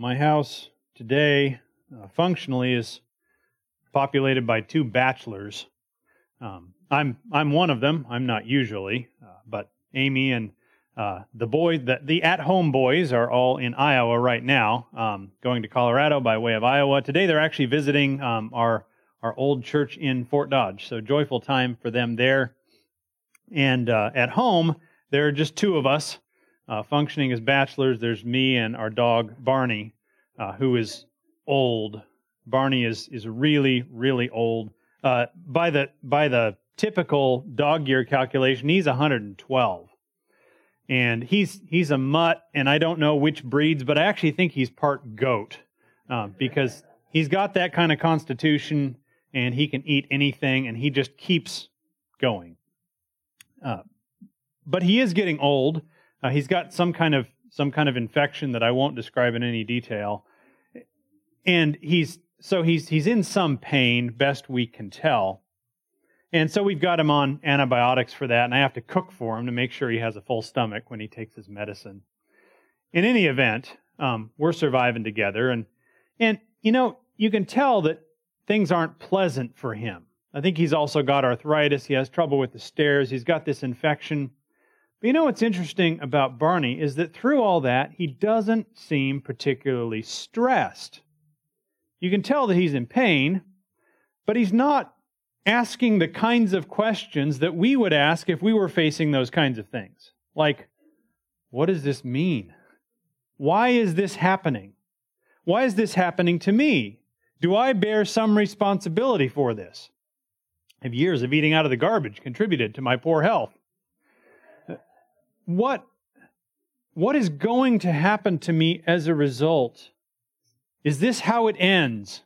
my house today uh, functionally is populated by two bachelors. Um, I'm I'm one of them. I'm not usually, uh, but Amy and uh, the boys, the, the at-home boys, are all in Iowa right now, um, going to Colorado by way of Iowa. Today, they're actually visiting um, our our old church in Fort Dodge. So joyful time for them there. And uh, at home, there are just two of us uh, functioning as bachelors. There's me and our dog Barney, uh, who is old. Barney is is really really old. Uh, by the by the typical dog year calculation, he's 112, and he's he's a mutt, and I don't know which breeds, but I actually think he's part goat uh, because he's got that kind of constitution, and he can eat anything, and he just keeps going. Uh, but he is getting old. Uh, he's got some kind of some kind of infection that I won't describe in any detail, and he's so he's he's in some pain, best we can tell. And so we've got him on antibiotics for that, and I have to cook for him to make sure he has a full stomach when he takes his medicine. In any event, um, we're surviving together, and and you know you can tell that things aren't pleasant for him. I think he's also got arthritis. He has trouble with the stairs. He's got this infection. But you know what's interesting about Barney is that through all that, he doesn't seem particularly stressed. You can tell that he's in pain, but he's not asking the kinds of questions that we would ask if we were facing those kinds of things. Like, what does this mean? Why is this happening? Why is this happening to me? Do I bear some responsibility for this? Have years of eating out of the garbage contributed to my poor health? What, what is going to happen to me as a result? Is this how it ends?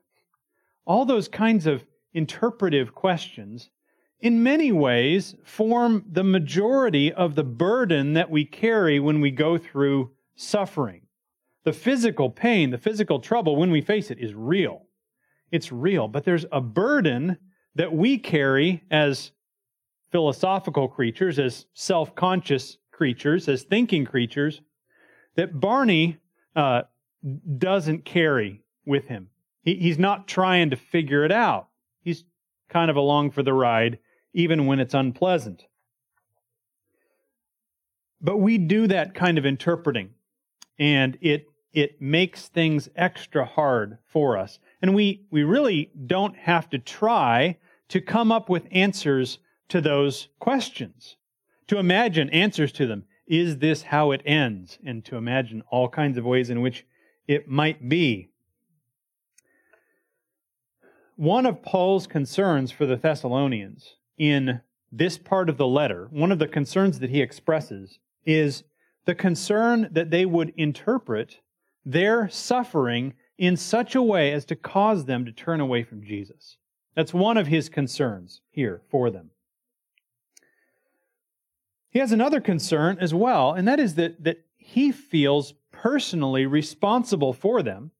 All those kinds of interpretive questions, in many ways, form the majority of the burden that we carry when we go through suffering. The physical pain, the physical trouble, when we face it, is real. It's real. But there's a burden that we carry as philosophical creatures, as self conscious creatures, as thinking creatures, that Barney uh, doesn't carry with him. He, he's not trying to figure it out. He's kind of along for the ride, even when it's unpleasant. But we do that kind of interpreting, and it it makes things extra hard for us. And we, we really don't have to try to come up with answers to those questions to imagine answers to them. Is this how it ends? And to imagine all kinds of ways in which it might be. One of Paul's concerns for the Thessalonians in this part of the letter, one of the concerns that he expresses, is the concern that they would interpret their suffering in such a way as to cause them to turn away from Jesus. That's one of his concerns here for them. He has another concern as well, and that is that, that he feels personally responsible for them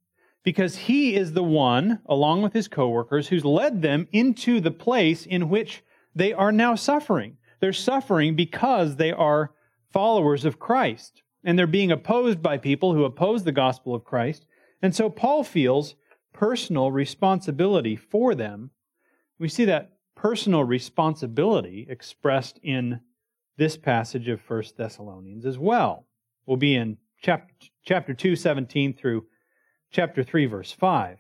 because he is the one, along with his coworkers, who's led them into the place in which they are now suffering. They're suffering because they are followers of Christ, and they're being opposed by people who oppose the gospel of Christ. And so Paul feels personal responsibility for them. We see that personal responsibility expressed in this passage of 1 Thessalonians as well. We'll be in chapter, chapter 2, 17 through chapter 3, verse 5.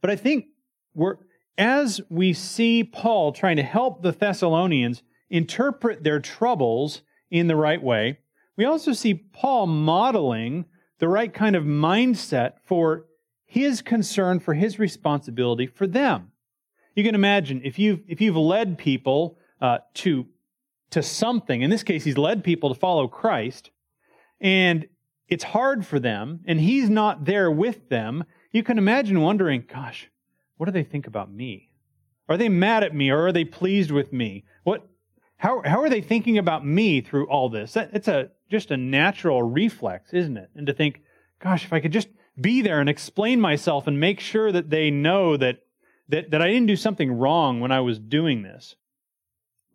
But I think we're, as we see Paul trying to help the Thessalonians interpret their troubles in the right way, we also see Paul modeling the right kind of mindset for his concern for his responsibility for them. You can imagine if you've, if you've led people uh, to to something. In this case, he's led people to follow Christ, and it's hard for them, and he's not there with them. You can imagine wondering, gosh, what do they think about me? Are they mad at me or are they pleased with me? What how how are they thinking about me through all this? It's a just a natural reflex, isn't it? And to think, gosh, if I could just be there and explain myself and make sure that they know that that, that I didn't do something wrong when I was doing this.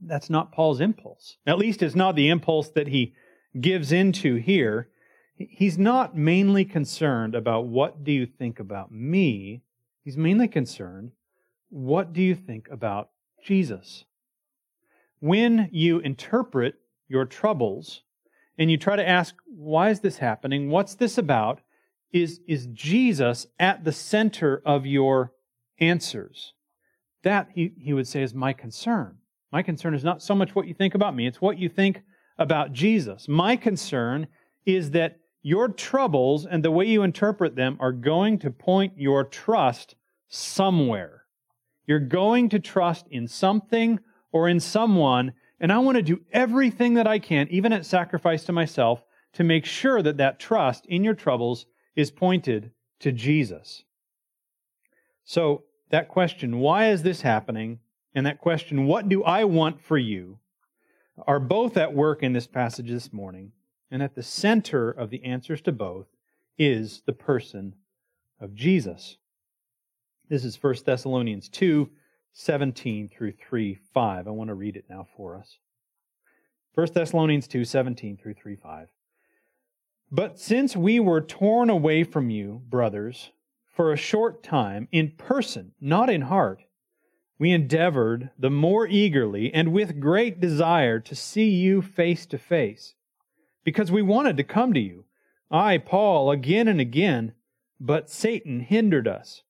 That's not Paul's impulse. At least it's not the impulse that he gives into here. He's not mainly concerned about what do you think about me. He's mainly concerned, what do you think about Jesus? When you interpret your troubles and you try to ask, why is this happening? What's this about? Is, is Jesus at the center of your answers? That, he, he would say, is my concern. My concern is not so much what you think about me, it's what you think about Jesus. My concern is that your troubles and the way you interpret them are going to point your trust somewhere. You're going to trust in something or in someone, and I want to do everything that I can, even at sacrifice to myself, to make sure that that trust in your troubles is pointed to Jesus. So, that question, why is this happening? And that question, what do I want for you? are both at work in this passage this morning. And at the center of the answers to both is the person of Jesus. This is 1 Thessalonians 2 17 through 3 5. I want to read it now for us. 1 Thessalonians 2 17 through 3 5. But since we were torn away from you, brothers, for a short time, in person, not in heart, we endeavored the more eagerly and with great desire to see you face to face, because we wanted to come to you. I, Paul, again and again, but Satan hindered us.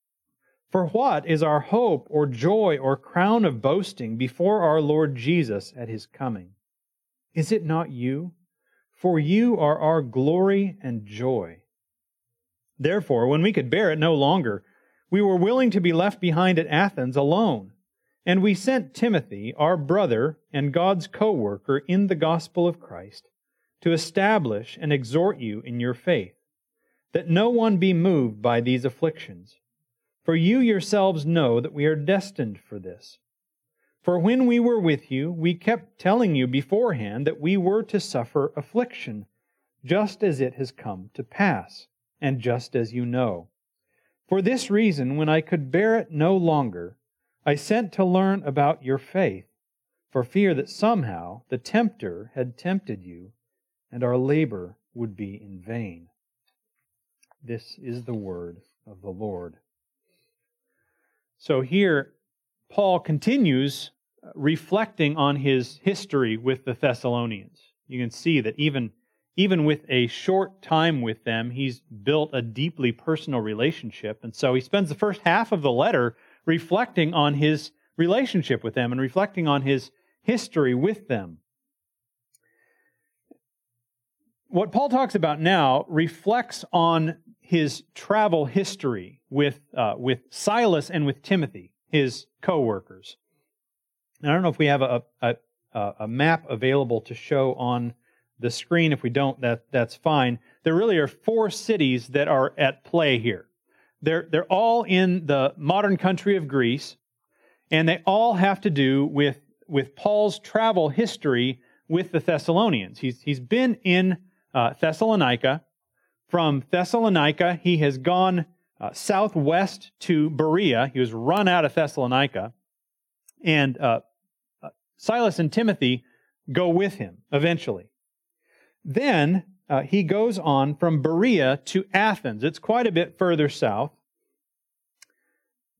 For what is our hope or joy or crown of boasting before our Lord Jesus at his coming? Is it not you? For you are our glory and joy. Therefore, when we could bear it no longer, we were willing to be left behind at Athens alone. And we sent Timothy, our brother and God's co worker in the gospel of Christ, to establish and exhort you in your faith, that no one be moved by these afflictions. For you yourselves know that we are destined for this. For when we were with you, we kept telling you beforehand that we were to suffer affliction, just as it has come to pass, and just as you know. For this reason, when I could bear it no longer, I sent to learn about your faith, for fear that somehow the tempter had tempted you, and our labor would be in vain. This is the word of the Lord. So here, Paul continues uh, reflecting on his history with the Thessalonians. You can see that even, even with a short time with them, he's built a deeply personal relationship. And so he spends the first half of the letter reflecting on his relationship with them and reflecting on his history with them. What Paul talks about now reflects on his travel history with, uh, with Silas and with Timothy, his co workers. I don't know if we have a, a, a map available to show on the screen. If we don't, that, that's fine. There really are four cities that are at play here. They're, they're all in the modern country of Greece, and they all have to do with, with Paul's travel history with the Thessalonians. He's, he's been in uh, Thessalonica. From Thessalonica, he has gone uh, southwest to Berea. He was run out of Thessalonica. And uh, uh Silas and Timothy go with him eventually. Then uh, he goes on from Berea to Athens. It's quite a bit further south.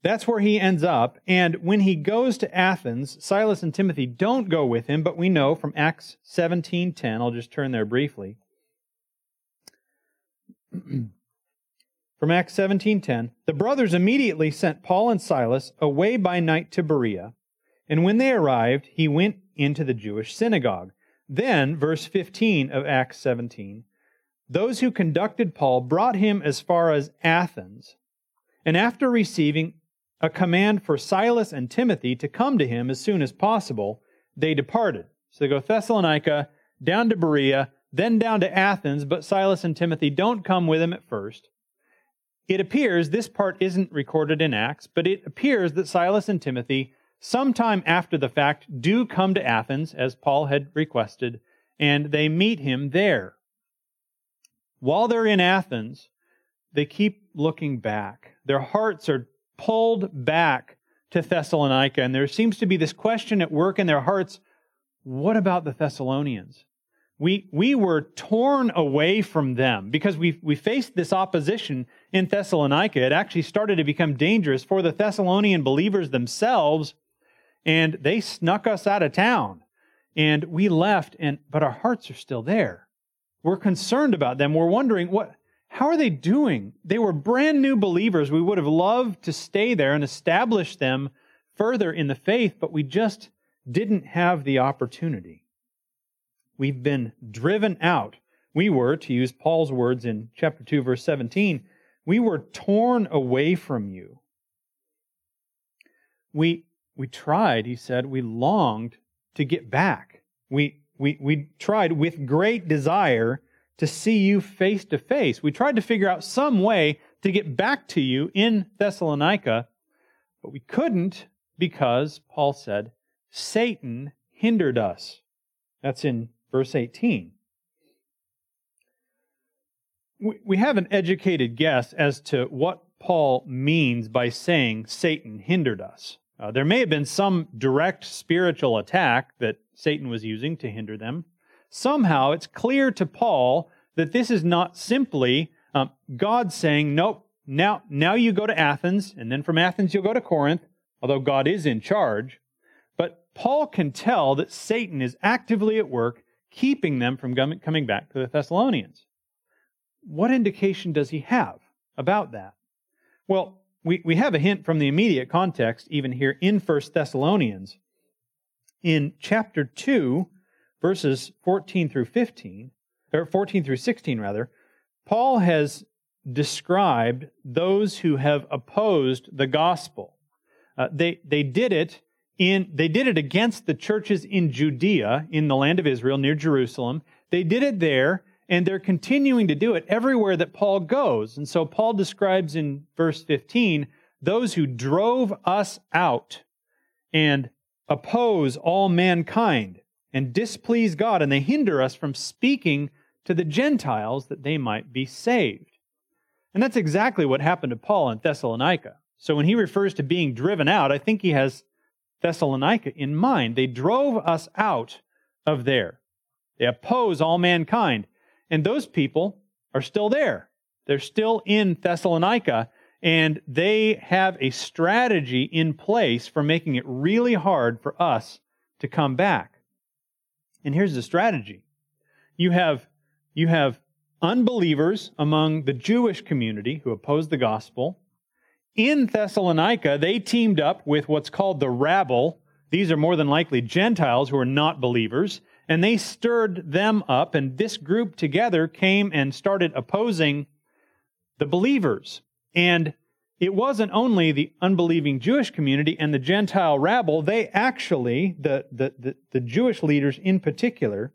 That's where he ends up. And when he goes to Athens, Silas and Timothy don't go with him, but we know from Acts 17:10, I'll just turn there briefly. from Acts 17:10, the brothers immediately sent Paul and Silas away by night to Berea, and when they arrived, he went into the Jewish synagogue. Then, verse 15 of Acts 17, those who conducted Paul brought him as far as Athens, and after receiving a command for Silas and Timothy to come to him as soon as possible, they departed. So they go Thessalonica, down to Berea, then down to Athens, but Silas and Timothy don't come with him at first. It appears, this part isn't recorded in Acts, but it appears that Silas and Timothy sometime after the fact, do come to Athens, as Paul had requested, and they meet him there. While they're in Athens, they keep looking back. Their hearts are pulled back to Thessalonica, and there seems to be this question at work in their hearts what about the Thessalonians? we, we were torn away from them because we, we faced this opposition in Thessalonica. It actually started to become dangerous for the Thessalonian believers themselves, and they snuck us out of town. And we left, and but our hearts are still there. We're concerned about them. We're wondering what how are they doing? They were brand new believers. We would have loved to stay there and establish them further in the faith, but we just didn't have the opportunity. We've been driven out. We were, to use Paul's words in chapter 2, verse 17, we were torn away from you. We, we tried, he said, we longed to get back. We, we, we tried with great desire to see you face to face. We tried to figure out some way to get back to you in Thessalonica, but we couldn't because, Paul said, Satan hindered us. That's in verse 18. We have an educated guess as to what Paul means by saying Satan hindered us. Uh, there may have been some direct spiritual attack that Satan was using to hinder them. Somehow it's clear to Paul that this is not simply um, God saying, nope, now, now you go to Athens, and then from Athens you'll go to Corinth, although God is in charge. But Paul can tell that Satan is actively at work keeping them from coming back to the Thessalonians. What indication does he have about that? Well, we, we have a hint from the immediate context, even here in 1 Thessalonians. In chapter 2, verses 14 through 15, or 14 through 16 rather, Paul has described those who have opposed the gospel. Uh, they, they did it in, they did it against the churches in Judea, in the land of Israel, near Jerusalem. They did it there, and they're continuing to do it everywhere that Paul goes. And so Paul describes in verse 15 those who drove us out and oppose all mankind and displease God, and they hinder us from speaking to the Gentiles that they might be saved. And that's exactly what happened to Paul in Thessalonica. So when he refers to being driven out, I think he has Thessalonica in mind. They drove us out of there. They oppose all mankind. And those people are still there. They're still in Thessalonica, and they have a strategy in place for making it really hard for us to come back. And here's the strategy you have, you have unbelievers among the Jewish community who oppose the gospel in Thessalonica, they teamed up with what's called the rabble. These are more than likely Gentiles who are not believers. And they stirred them up, and this group together came and started opposing the believers. And it wasn't only the unbelieving Jewish community and the Gentile rabble, they actually, the, the, the, the, Jewish leaders in particular,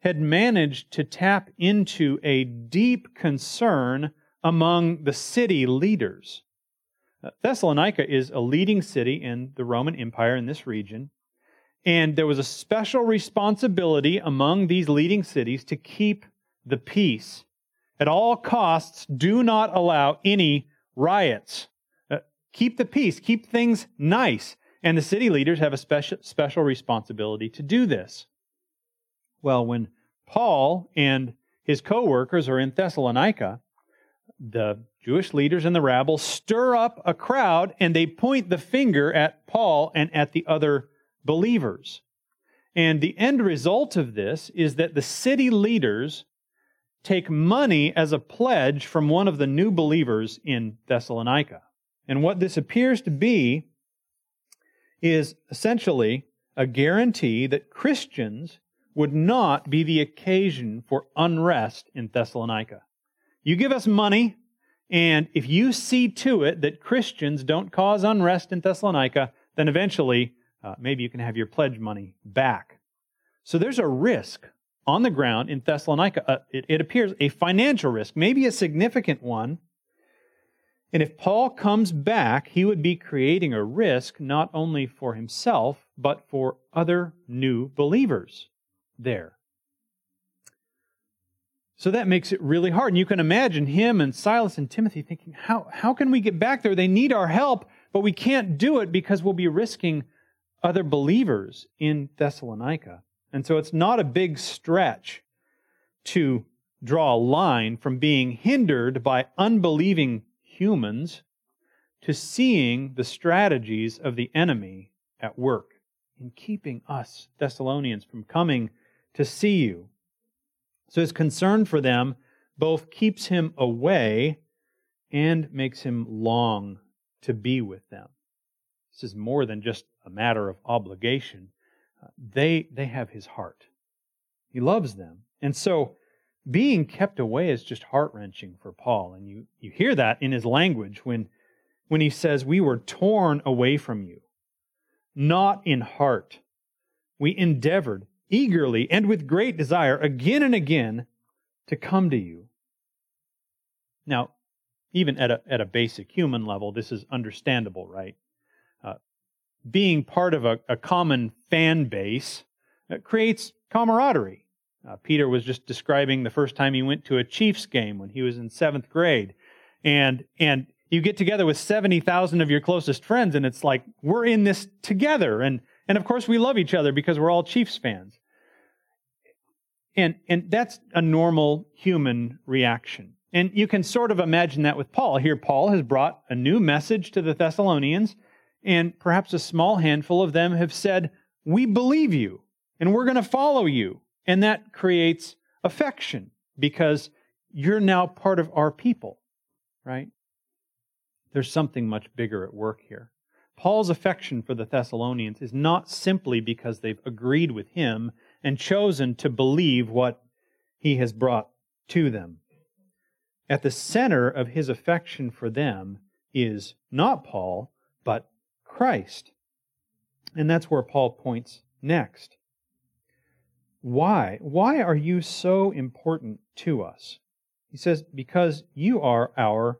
had managed to tap into a deep concern among the city leaders. Uh, Thessalonica is a leading city in the Roman Empire in this region. And there was a special responsibility among these leading cities to keep the peace. At all costs, do not allow any riots. Uh, keep the peace, keep things nice. And the city leaders have a special, special responsibility to do this. Well, when Paul and his co workers are in Thessalonica, the Jewish leaders and the rabble stir up a crowd and they point the finger at Paul and at the other believers. And the end result of this is that the city leaders take money as a pledge from one of the new believers in Thessalonica. And what this appears to be is essentially a guarantee that Christians would not be the occasion for unrest in Thessalonica. You give us money, and if you see to it that Christians don't cause unrest in Thessalonica, then eventually uh, maybe you can have your pledge money back. So there's a risk on the ground in Thessalonica. Uh, it, it appears a financial risk, maybe a significant one. And if Paul comes back, he would be creating a risk not only for himself, but for other new believers there. So that makes it really hard. And you can imagine him and Silas and Timothy thinking, how, how can we get back there? They need our help, but we can't do it because we'll be risking other believers in Thessalonica. And so it's not a big stretch to draw a line from being hindered by unbelieving humans to seeing the strategies of the enemy at work in keeping us, Thessalonians, from coming to see you. So his concern for them both keeps him away and makes him long to be with them. This is more than just a matter of obligation. Uh, they, they have his heart. He loves them. And so being kept away is just heart wrenching for Paul. And you, you hear that in his language when, when he says, We were torn away from you, not in heart. We endeavored eagerly and with great desire again and again to come to you. Now, even at a, at a basic human level, this is understandable, right? Being part of a, a common fan base uh, creates camaraderie. Uh, Peter was just describing the first time he went to a Chiefs game when he was in seventh grade, and and you get together with seventy thousand of your closest friends, and it's like we're in this together, and and of course we love each other because we're all Chiefs fans, and and that's a normal human reaction, and you can sort of imagine that with Paul. Here, Paul has brought a new message to the Thessalonians, and perhaps a small handful of them have said, "We believe you, and we're going to follow you." And that creates affection because you're now part of our people, right? There's something much bigger at work here. Paul's affection for the Thessalonians is not simply because they've agreed with him and chosen to believe what he has brought to them. At the center of his affection for them is not Paul, Christ. And that's where Paul points next. Why? Why are you so important to us? He says, Because you are our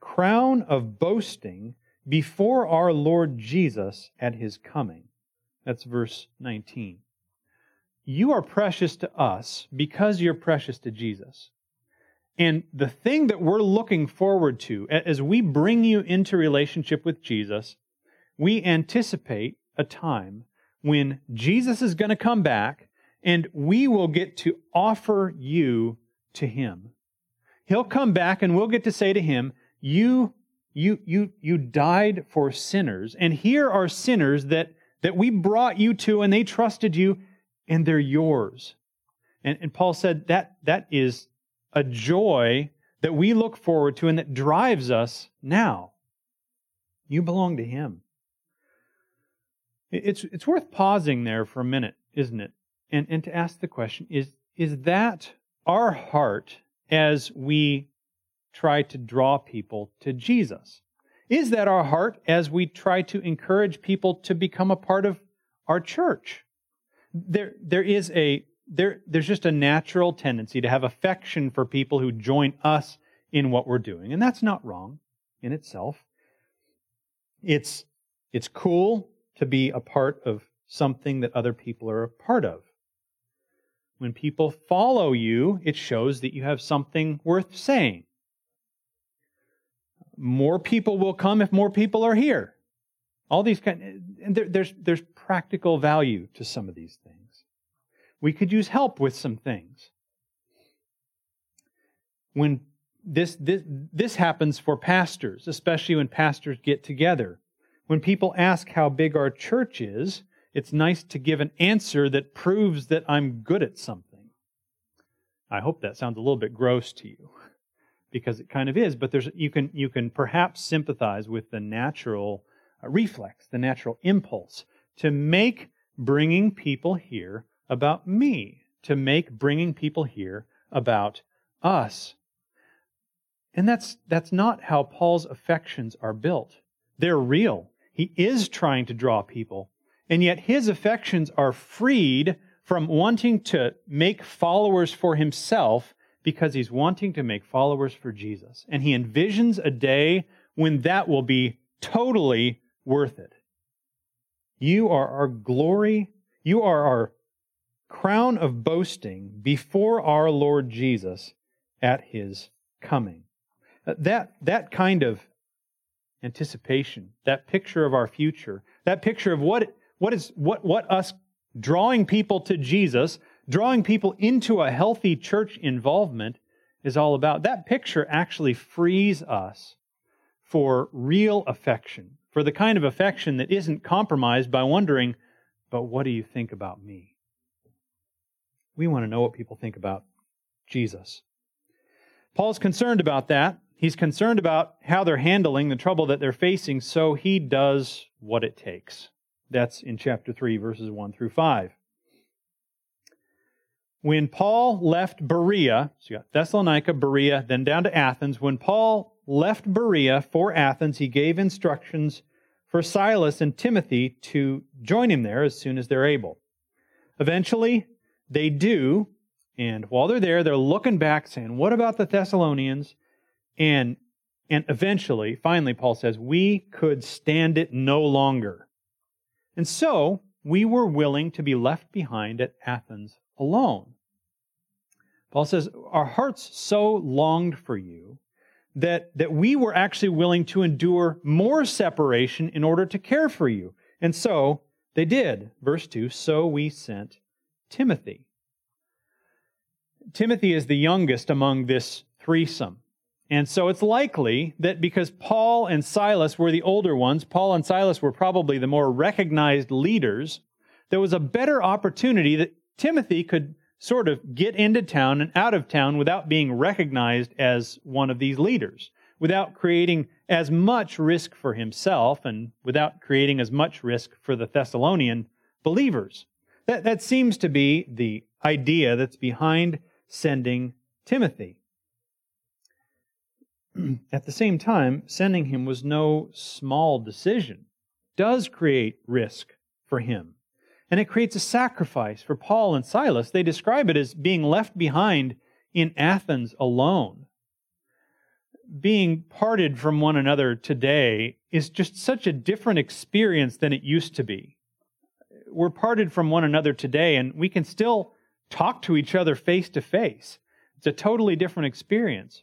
crown of boasting before our Lord Jesus at his coming. That's verse 19. You are precious to us because you're precious to Jesus. And the thing that we're looking forward to as we bring you into relationship with Jesus, we anticipate a time when Jesus is going to come back and we will get to offer you to him. He'll come back and we'll get to say to him, you, you, you, you died for sinners. And here are sinners that, that we brought you to and they trusted you and they're yours. And, and Paul said that, that is a joy that we look forward to and that drives us now. You belong to him. It's, it's worth pausing there for a minute, isn't it? and, and to ask the question is, is that our heart as we try to draw people to Jesus? Is that our heart as we try to encourage people to become a part of our church? There, there is a, there, there's just a natural tendency to have affection for people who join us in what we're doing. And that's not wrong in itself. It's, it's cool to be a part of something that other people are a part of. When people follow you, it shows that you have something worth saying. More people will come if more people are here. All these kind, and there, there's there's practical value to some of these things. We could use help with some things. When this this this happens for pastors, especially when pastors get together. When people ask how big our church is, it's nice to give an answer that proves that I'm good at something. I hope that sounds a little bit gross to you because it kind of is, but there's you can you can perhaps sympathize with the natural uh, reflex, the natural impulse to make bringing people here about me, to make bringing people here about us. And that's that's not how Paul's affections are built. They're real. He is trying to draw people and yet his affections are freed from wanting to make followers for himself because he's wanting to make followers for Jesus. And he envisions a day when that will be totally worth it. You are our glory. You are our crown of boasting before our Lord Jesus at his coming. That, that kind of anticipation, that picture of our future, that picture of what what is what what us drawing people to Jesus, drawing people into a healthy church involvement is all about. That picture actually frees us for real affection, for the kind of affection that isn't compromised by wondering, but what do you think about me? We want to know what people think about Jesus. Paul's concerned about that. He's concerned about how they're handling the trouble that they're facing, so he does what it takes. That's in chapter 3, verses 1 through 5. When Paul left Berea, so you got Thessalonica, Berea, then down to Athens, when Paul left Berea for Athens, he gave instructions for Silas and Timothy to join him there as soon as they're able. Eventually, they do, and while they're there, they're looking back saying, What about the Thessalonians? And and eventually, finally, Paul says, We could stand it no longer. And so we were willing to be left behind at Athens alone. Paul says, Our hearts so longed for you that, that we were actually willing to endure more separation in order to care for you. And so they did. Verse 2 So we sent Timothy. Timothy is the youngest among this threesome. And so it's likely that because Paul and Silas were the older ones, Paul and Silas were probably the more recognized leaders, there was a better opportunity that Timothy could sort of get into town and out of town without being recognized as one of these leaders, without creating as much risk for himself and without creating as much risk for the Thessalonian believers. That, that seems to be the idea that's behind sending Timothy. At the same time, sending him was no small decision. It does create risk for him. And it creates a sacrifice for Paul and Silas. They describe it as being left behind in Athens alone. Being parted from one another today is just such a different experience than it used to be. We're parted from one another today, and we can still talk to each other face to face. It's a totally different experience.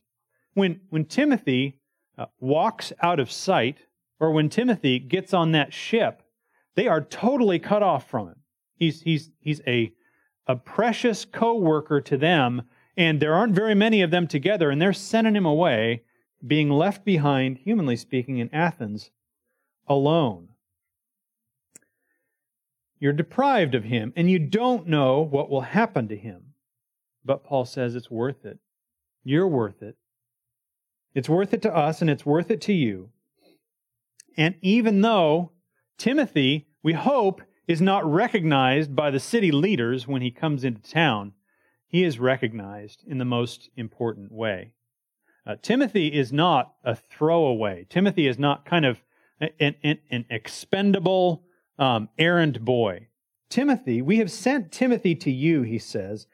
When, when Timothy uh, walks out of sight, or when Timothy gets on that ship, they are totally cut off from him. He's, he's, he's a, a precious co worker to them, and there aren't very many of them together, and they're sending him away, being left behind, humanly speaking, in Athens alone. You're deprived of him, and you don't know what will happen to him. But Paul says it's worth it. You're worth it. It's worth it to us, and it's worth it to you. And even though Timothy, we hope, is not recognized by the city leaders when he comes into town, he is recognized in the most important way. Uh, Timothy is not a throwaway. Timothy is not kind of an, an, an expendable um, errand boy. Timothy, we have sent Timothy to you, he says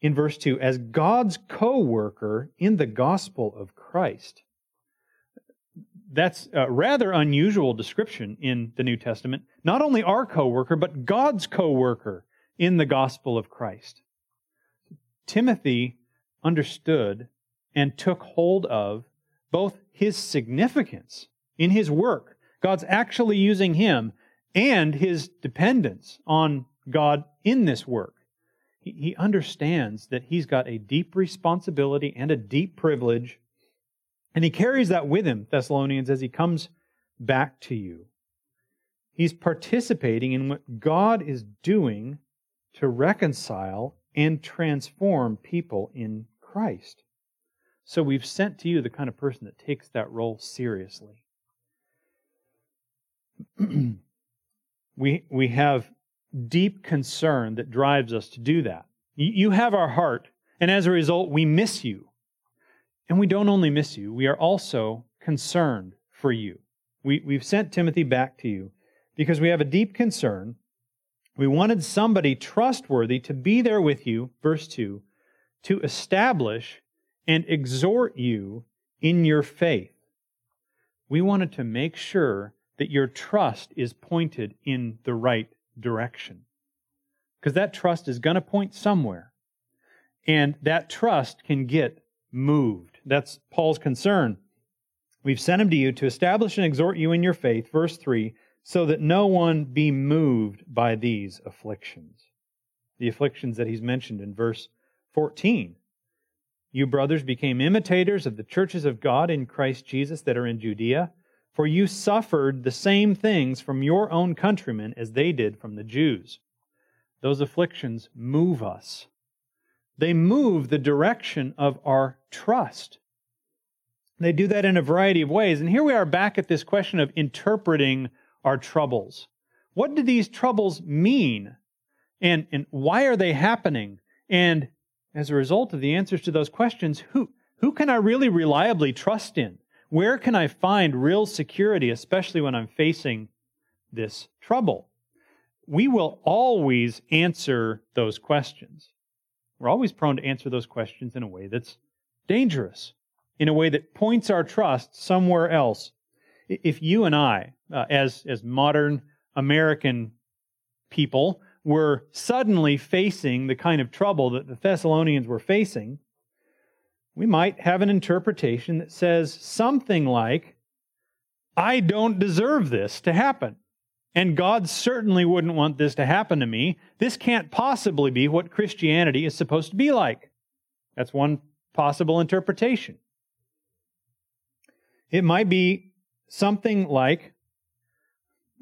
in verse 2, as God's co worker in the gospel of Christ. That's a rather unusual description in the New Testament. Not only our co worker, but God's co worker in the gospel of Christ. Timothy understood and took hold of both his significance in his work. God's actually using him and his dependence on God in this work. He, understands that he's got a deep responsibility and a deep privilege, and he carries that with him, Thessalonians, as he comes back to you. He's participating in what God is doing to reconcile and transform people in Christ. So we've sent to you the kind of person that takes that role seriously. we, we have deep concern that drives us to do that. You have our heart, and as a result, we miss you. And we don't only miss you, we are also concerned for you. We, we've sent Timothy back to you because we have a deep concern. We wanted somebody trustworthy to be there with you, verse 2, to establish and exhort you in your faith. We wanted to make sure that your trust is pointed in the right direction. Because that trust is going to point somewhere. And that trust can get moved. That's Paul's concern. We've sent him to you to establish and exhort you in your faith, verse 3, so that no one be moved by these afflictions. The afflictions that he's mentioned in verse 14. You, brothers, became imitators of the churches of God in Christ Jesus that are in Judea, for you suffered the same things from your own countrymen as they did from the Jews. Those afflictions move us, they move the direction of our trust. They do that in a variety of ways. And here we are back at this question of interpreting our troubles. What do these troubles mean? And, and why are they happening? And as a result of the answers to those questions, who, who can I really reliably trust in? Where can I find real security, especially when I'm facing this trouble? We will always answer those questions. We're always prone to answer those questions in a way that's dangerous in a way that points our trust somewhere else. If you and I, uh, as, as modern American people, were suddenly facing the kind of trouble that the Thessalonians were facing, we might have an interpretation that says something like, I don't deserve this to happen. And God certainly wouldn't want this to happen to me. This can't possibly be what Christianity is supposed to be like. That's one possible interpretation. It might be something like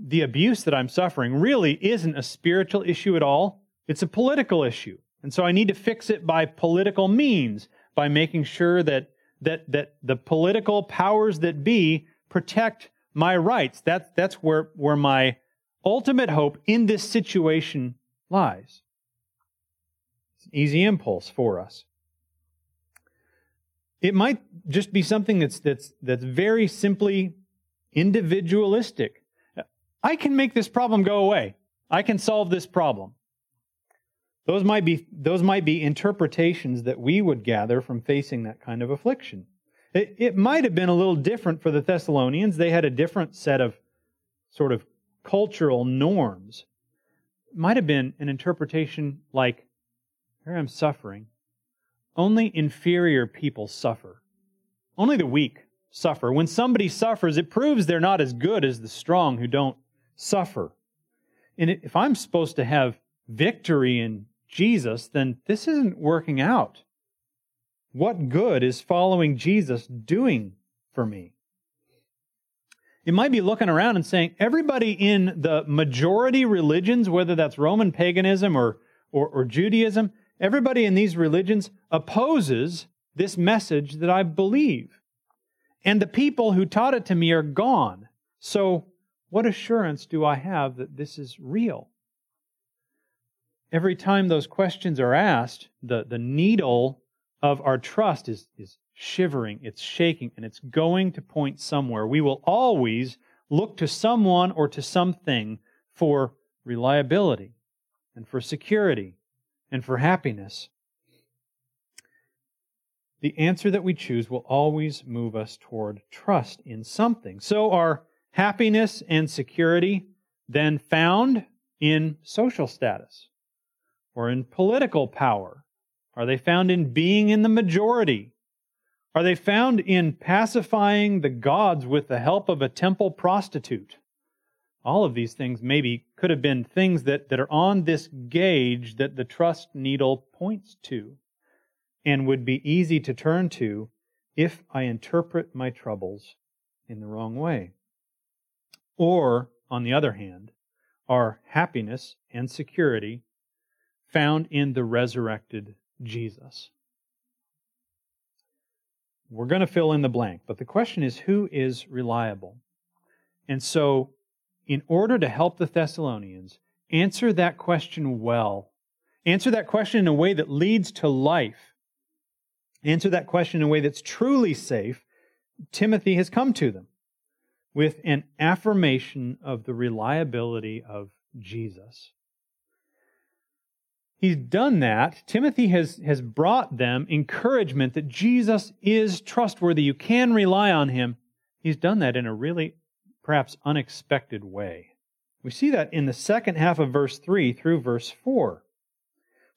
the abuse that I'm suffering really isn't a spiritual issue at all, it's a political issue. And so I need to fix it by political means, by making sure that, that, that the political powers that be protect my rights. That, that's where, where my ultimate hope in this situation lies. It's an easy impulse for us. It might just be something that's, that's, that's very simply individualistic. I can make this problem go away. I can solve this problem. Those might be, those might be interpretations that we would gather from facing that kind of affliction. It, it might have been a little different for the Thessalonians. They had a different set of sort of cultural norms. It might have been an interpretation like, here I'm suffering. Only inferior people suffer. Only the weak suffer. When somebody suffers, it proves they're not as good as the strong who don't suffer. And if I'm supposed to have victory in Jesus, then this isn't working out. What good is following Jesus doing for me? It might be looking around and saying, everybody in the majority religions, whether that's Roman paganism or, or, or Judaism, Everybody in these religions opposes this message that I believe. And the people who taught it to me are gone. So, what assurance do I have that this is real? Every time those questions are asked, the, the needle of our trust is, is shivering, it's shaking, and it's going to point somewhere. We will always look to someone or to something for reliability and for security and for happiness. The answer that we choose will always move us toward trust in something. So, are happiness and security then found in social status or in political power? Are they found in being in the majority? Are they found in pacifying the gods with the help of a temple prostitute? all of these things maybe could have been things that, that are on this gauge that the trust needle points to and would be easy to turn to if I interpret my troubles in the wrong way. Or, on the other hand, are happiness and security found in the resurrected Jesus. We're going to fill in the blank, but the question is who is reliable? And so in order to help the Thessalonians, answer that question well. Answer that question in a way that leads to life. Answer that question in a way that's truly safe. Timothy has come to them with an affirmation of the reliability of Jesus. He's done that. Timothy has, has brought them encouragement that Jesus is trustworthy. You can rely on him. He's done that in a really perhaps unexpected way. We see that in the second half of verse 3 through verse 4.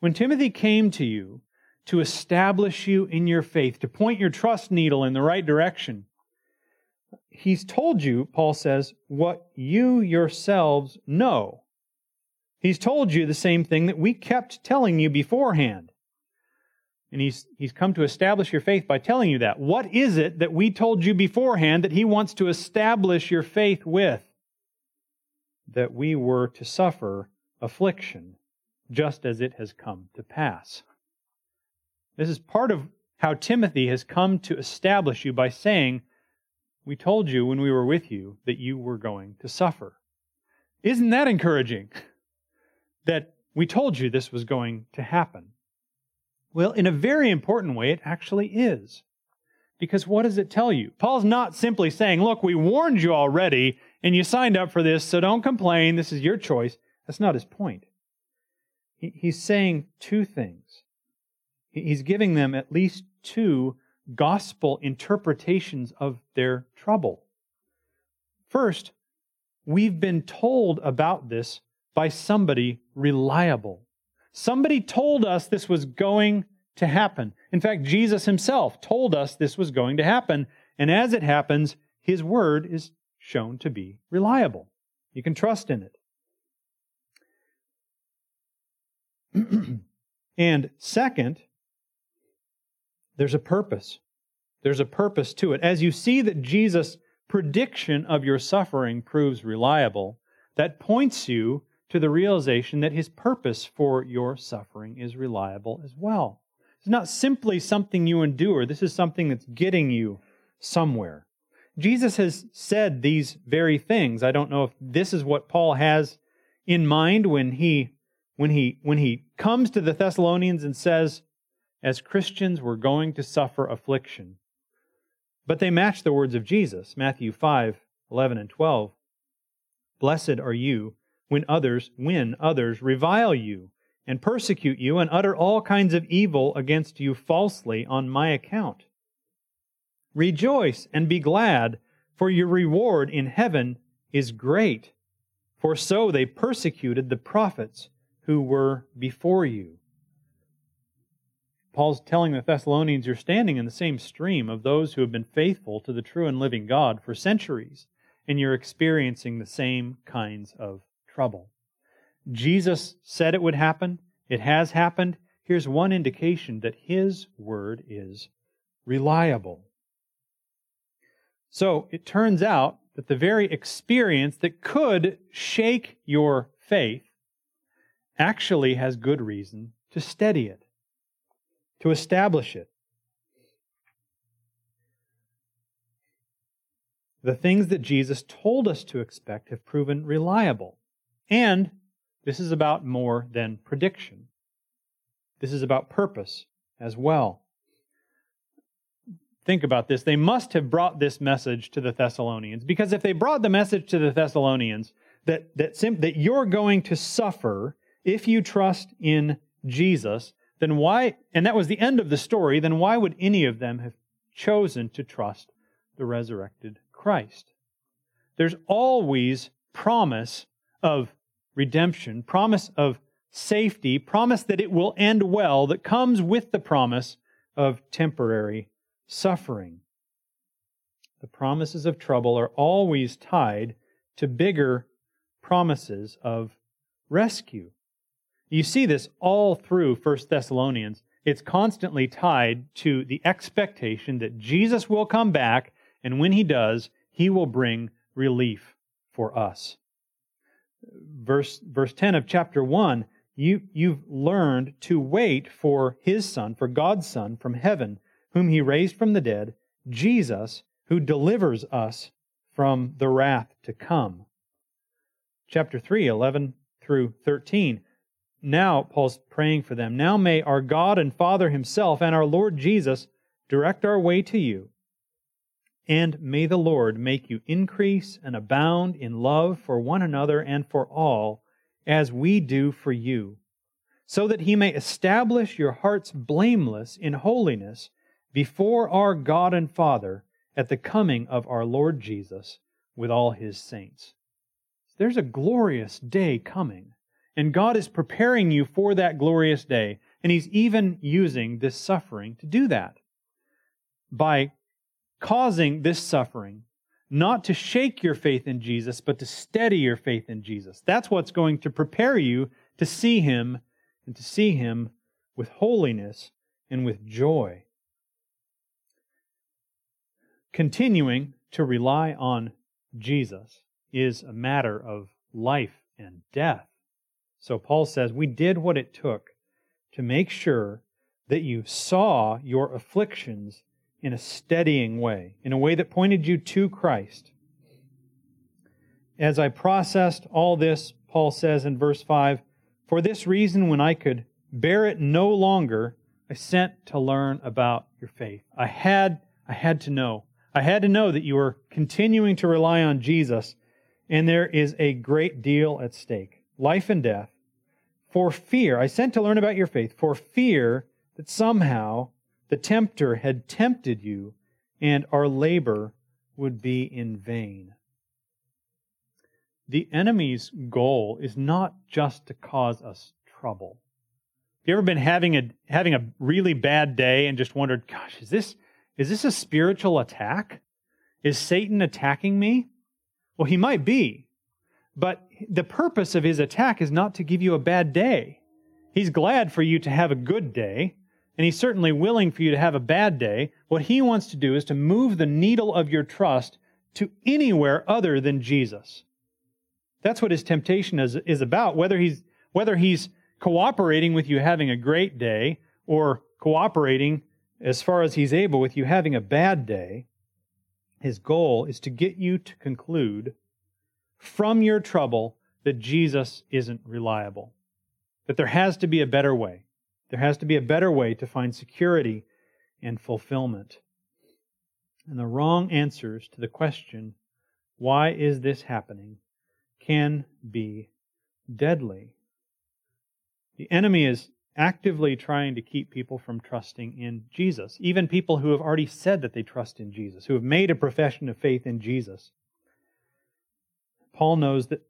When Timothy came to you to establish you in your faith, to point your trust needle in the right direction, he's told you, Paul says, what you yourselves know. He's told you the same thing that we kept telling you beforehand. And he's, he's come to establish your faith by telling you that. What is it that we told you beforehand that he wants to establish your faith with? That we were to suffer affliction, just as it has come to pass. This is part of how Timothy has come to establish you by saying, We told you when we were with you that you were going to suffer. Isn't that encouraging? That we told you this was going to happen. Well, in a very important way, it actually is. Because what does it tell you? Paul's not simply saying, Look, we warned you already, and you signed up for this, so don't complain. This is your choice. That's not his point. He's saying two things. He's giving them at least two gospel interpretations of their trouble. First, we've been told about this by somebody reliable. Somebody told us this was going to happen. In fact, Jesus himself told us this was going to happen. And as it happens, his word is shown to be reliable. You can trust in it. and second, there's a purpose. There's a purpose to it. As you see that Jesus' prediction of your suffering proves reliable, that points you to the realization that his purpose for your suffering is reliable as well. It's not simply something you endure, this is something that's getting you somewhere. Jesus has said these very things. I don't know if this is what Paul has in mind when he when he when he comes to the Thessalonians and says as Christians, we're going to suffer affliction. But they match the words of Jesus, Matthew 5 11 and 12. Blessed are you when others, when others revile you and persecute you and utter all kinds of evil against you falsely on my account. Rejoice and be glad, for your reward in heaven is great. For so they persecuted the prophets who were before you. Paul's telling the Thessalonians, you're standing in the same stream of those who have been faithful to the true and living God for centuries, and you're experiencing the same kinds of trouble. Jesus said it would happen. It has happened. Here's one indication that his word is reliable. So it turns out that the very experience that could shake your faith actually has good reason to steady it to establish it. The things that Jesus told us to expect have proven reliable. And this is about more than prediction. This is about purpose as well. Think about this. They must have brought this message to the Thessalonians because if they brought the message to the Thessalonians that, that, sim- that you're going to suffer if you trust in Jesus, then why, and that was the end of the story, then why would any of them have chosen to trust the resurrected Christ? There's always promise of redemption, promise of safety, promise that it will end well, that comes with the promise of temporary suffering. The promises of trouble are always tied to bigger promises of rescue. You see this all through 1 Thessalonians. It's constantly tied to the expectation that Jesus will come back, and when he does, he will bring relief for us. Verse, verse 10 of chapter 1 you, you've learned to wait for his Son, for God's Son from heaven, whom he raised from the dead, Jesus, who delivers us from the wrath to come. Chapter 3, 11 through 13. Now, Paul's praying for them. Now may our God and Father Himself and our Lord Jesus direct our way to you. And may the Lord make you increase and abound in love for one another and for all, as we do for you, so that He may establish your hearts blameless in holiness before our God and Father at the coming of our Lord Jesus with all His saints. There's a glorious day coming and God is preparing you for that glorious day. And He's even using this suffering to do that by causing this suffering not to shake your faith in Jesus, but to steady your faith in Jesus. That's what's going to prepare you to see Him and to see Him with holiness and with joy. Continuing to rely on Jesus is a matter of life and death. So Paul says, We did what it took to make sure that you saw your afflictions in a steadying way, in a way that pointed you to Christ. As I processed all this, Paul says in verse 5 For this reason, when I could bear it no longer, I sent to learn about your faith. I had, I had to know. I had to know that you were continuing to rely on Jesus, and there is a great deal at stake life and death. For fear, I sent to learn about your faith, for fear that somehow the tempter had tempted you, and our labor would be in vain. The enemy's goal is not just to cause us trouble. Have you ever been having a having a really bad day and just wondered, gosh, is this is this a spiritual attack? Is Satan attacking me? Well, he might be. But the purpose of his attack is not to give you a bad day. He's glad for you to have a good day and he's certainly willing for you to have a bad day. What he wants to do is to move the needle of your trust to anywhere other than Jesus. That's what his temptation is, is about. Whether he's, whether he's cooperating with you having a great day or cooperating as far as he's able with you having a bad day, his goal is to get you to conclude from your trouble that Jesus isn't reliable, that there has to be a better way. There has to be a better way to find security and fulfillment. And the wrong answers to the question, why is this happening, can be deadly. The enemy is actively trying to keep people from trusting in Jesus, even people who have already said that they trust in Jesus, who have made a profession of faith in Jesus. Paul knows that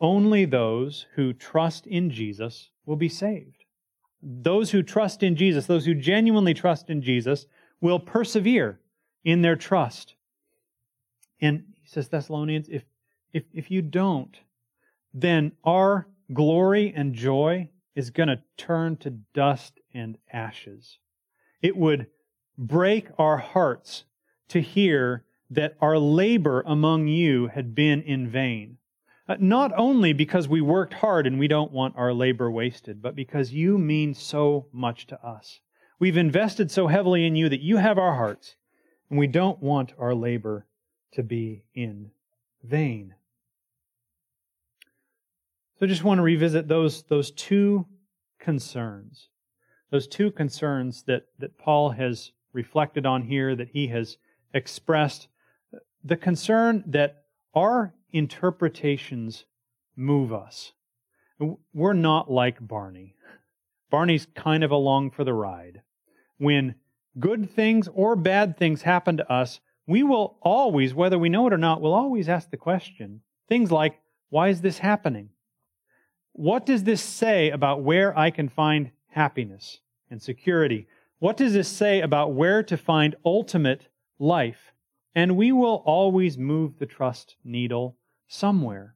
only those who trust in Jesus will be saved. Those who trust in Jesus, those who genuinely trust in Jesus, will persevere in their trust. And he says, Thessalonians, if, if, if you don't, then our glory and joy is going to turn to dust and ashes. It would break our hearts to hear that our labor among you had been in vain. Uh, not only because we worked hard and we don't want our labor wasted, but because you mean so much to us. We've invested so heavily in you that you have our hearts, and we don't want our labor to be in vain. So I just want to revisit those, those two concerns. Those two concerns that, that Paul has reflected on here, that he has expressed. The concern that our interpretations move us. We're not like Barney. Barney's kind of along for the ride. When good things or bad things happen to us, we will always, whether we know it or not, will always ask the question things like, why is this happening? What does this say about where I can find happiness and security? What does this say about where to find ultimate life? And we will always move the trust needle somewhere.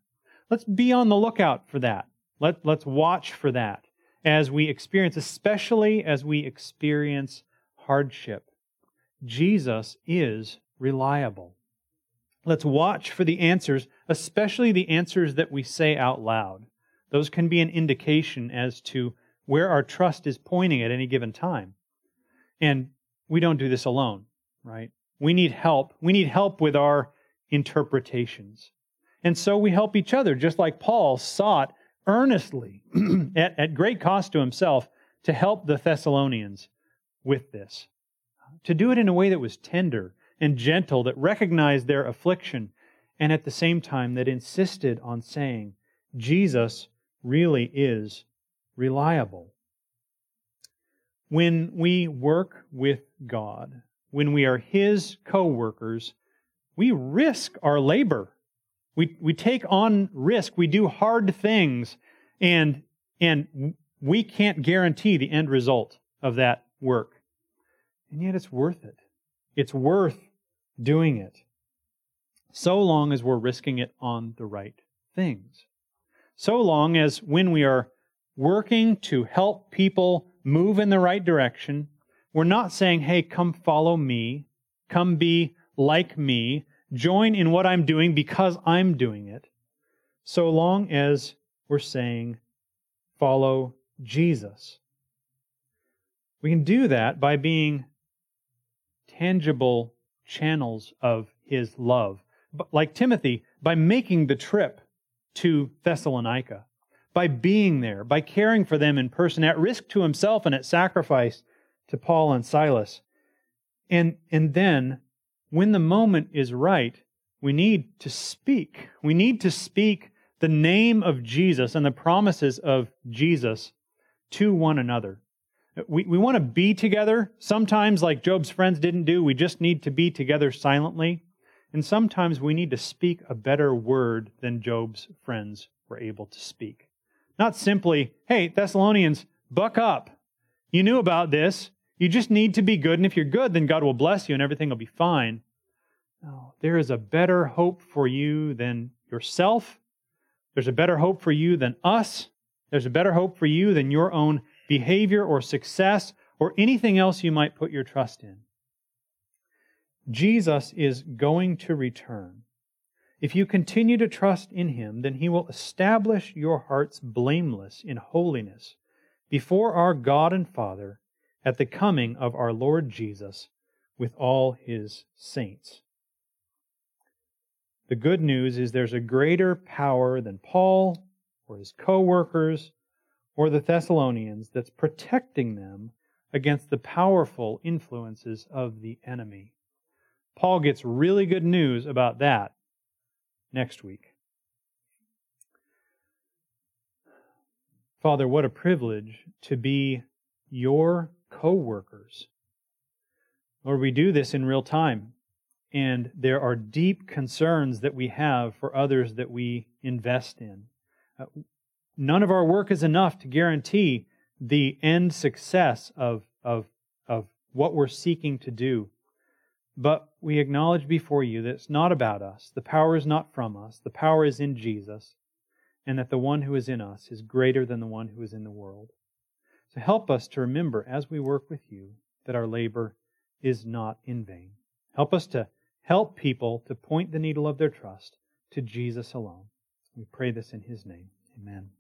Let's be on the lookout for that. Let, let's watch for that as we experience, especially as we experience hardship. Jesus is reliable. Let's watch for the answers, especially the answers that we say out loud. Those can be an indication as to where our trust is pointing at any given time. And we don't do this alone, right? We need help. We need help with our interpretations. And so we help each other, just like Paul sought earnestly, at, at great cost to himself, to help the Thessalonians with this. To do it in a way that was tender and gentle, that recognized their affliction, and at the same time that insisted on saying, Jesus really is reliable. When we work with God, when we are His co workers, we risk our labor we, we take on risk. We do hard things, and, and we can't guarantee the end result of that work. And yet it's worth it. It's worth doing it. so long as we're risking it on the right things. So long as when we are working to help people move in the right direction, we're not saying, hey, come follow me, come be like me, join in what I'm doing because I'm doing it. So long as we're saying, follow Jesus. We can do that by being tangible channels of his love. Like Timothy, by making the trip to Thessalonica, by being there, by caring for them in person, at risk to himself and at sacrifice to Paul and Silas. And, and then, when the moment is right, we need to speak. We need to speak the name of Jesus and the promises of Jesus to one another. We, we want to be together. Sometimes, like Job's friends didn't do, we just need to be together silently. And sometimes we need to speak a better word than Job's friends were able to speak. Not simply, hey, Thessalonians, buck up. You knew about this. You just need to be good. And if you're good, then God will bless you and everything will be fine. No, there is a better hope for you than yourself. There's a better hope for you than us. There's a better hope for you than your own behavior or success or anything else you might put your trust in. Jesus is going to return. If you continue to trust in him, then he will establish your hearts blameless in holiness before our God and Father at the coming of our Lord Jesus with all his saints. The good news is there's a greater power than Paul or his co workers or the Thessalonians that's protecting them against the powerful influences of the enemy. Paul gets really good news about that next week. Father, what a privilege to be your co workers. Lord, we do this in real time, and there are deep concerns that we have for others that we invest in. Uh, none of our work is enough to guarantee the end success of, of, of what we're seeking to do. But we acknowledge before you that it's not about us. The power is not from us. The power is in Jesus, and that the one who is in us is greater than the one who is in the world. So help us to remember as we work with you that our labor is not in vain. Help us to help people to point the needle of their trust to Jesus alone. We pray this in his name. Amen.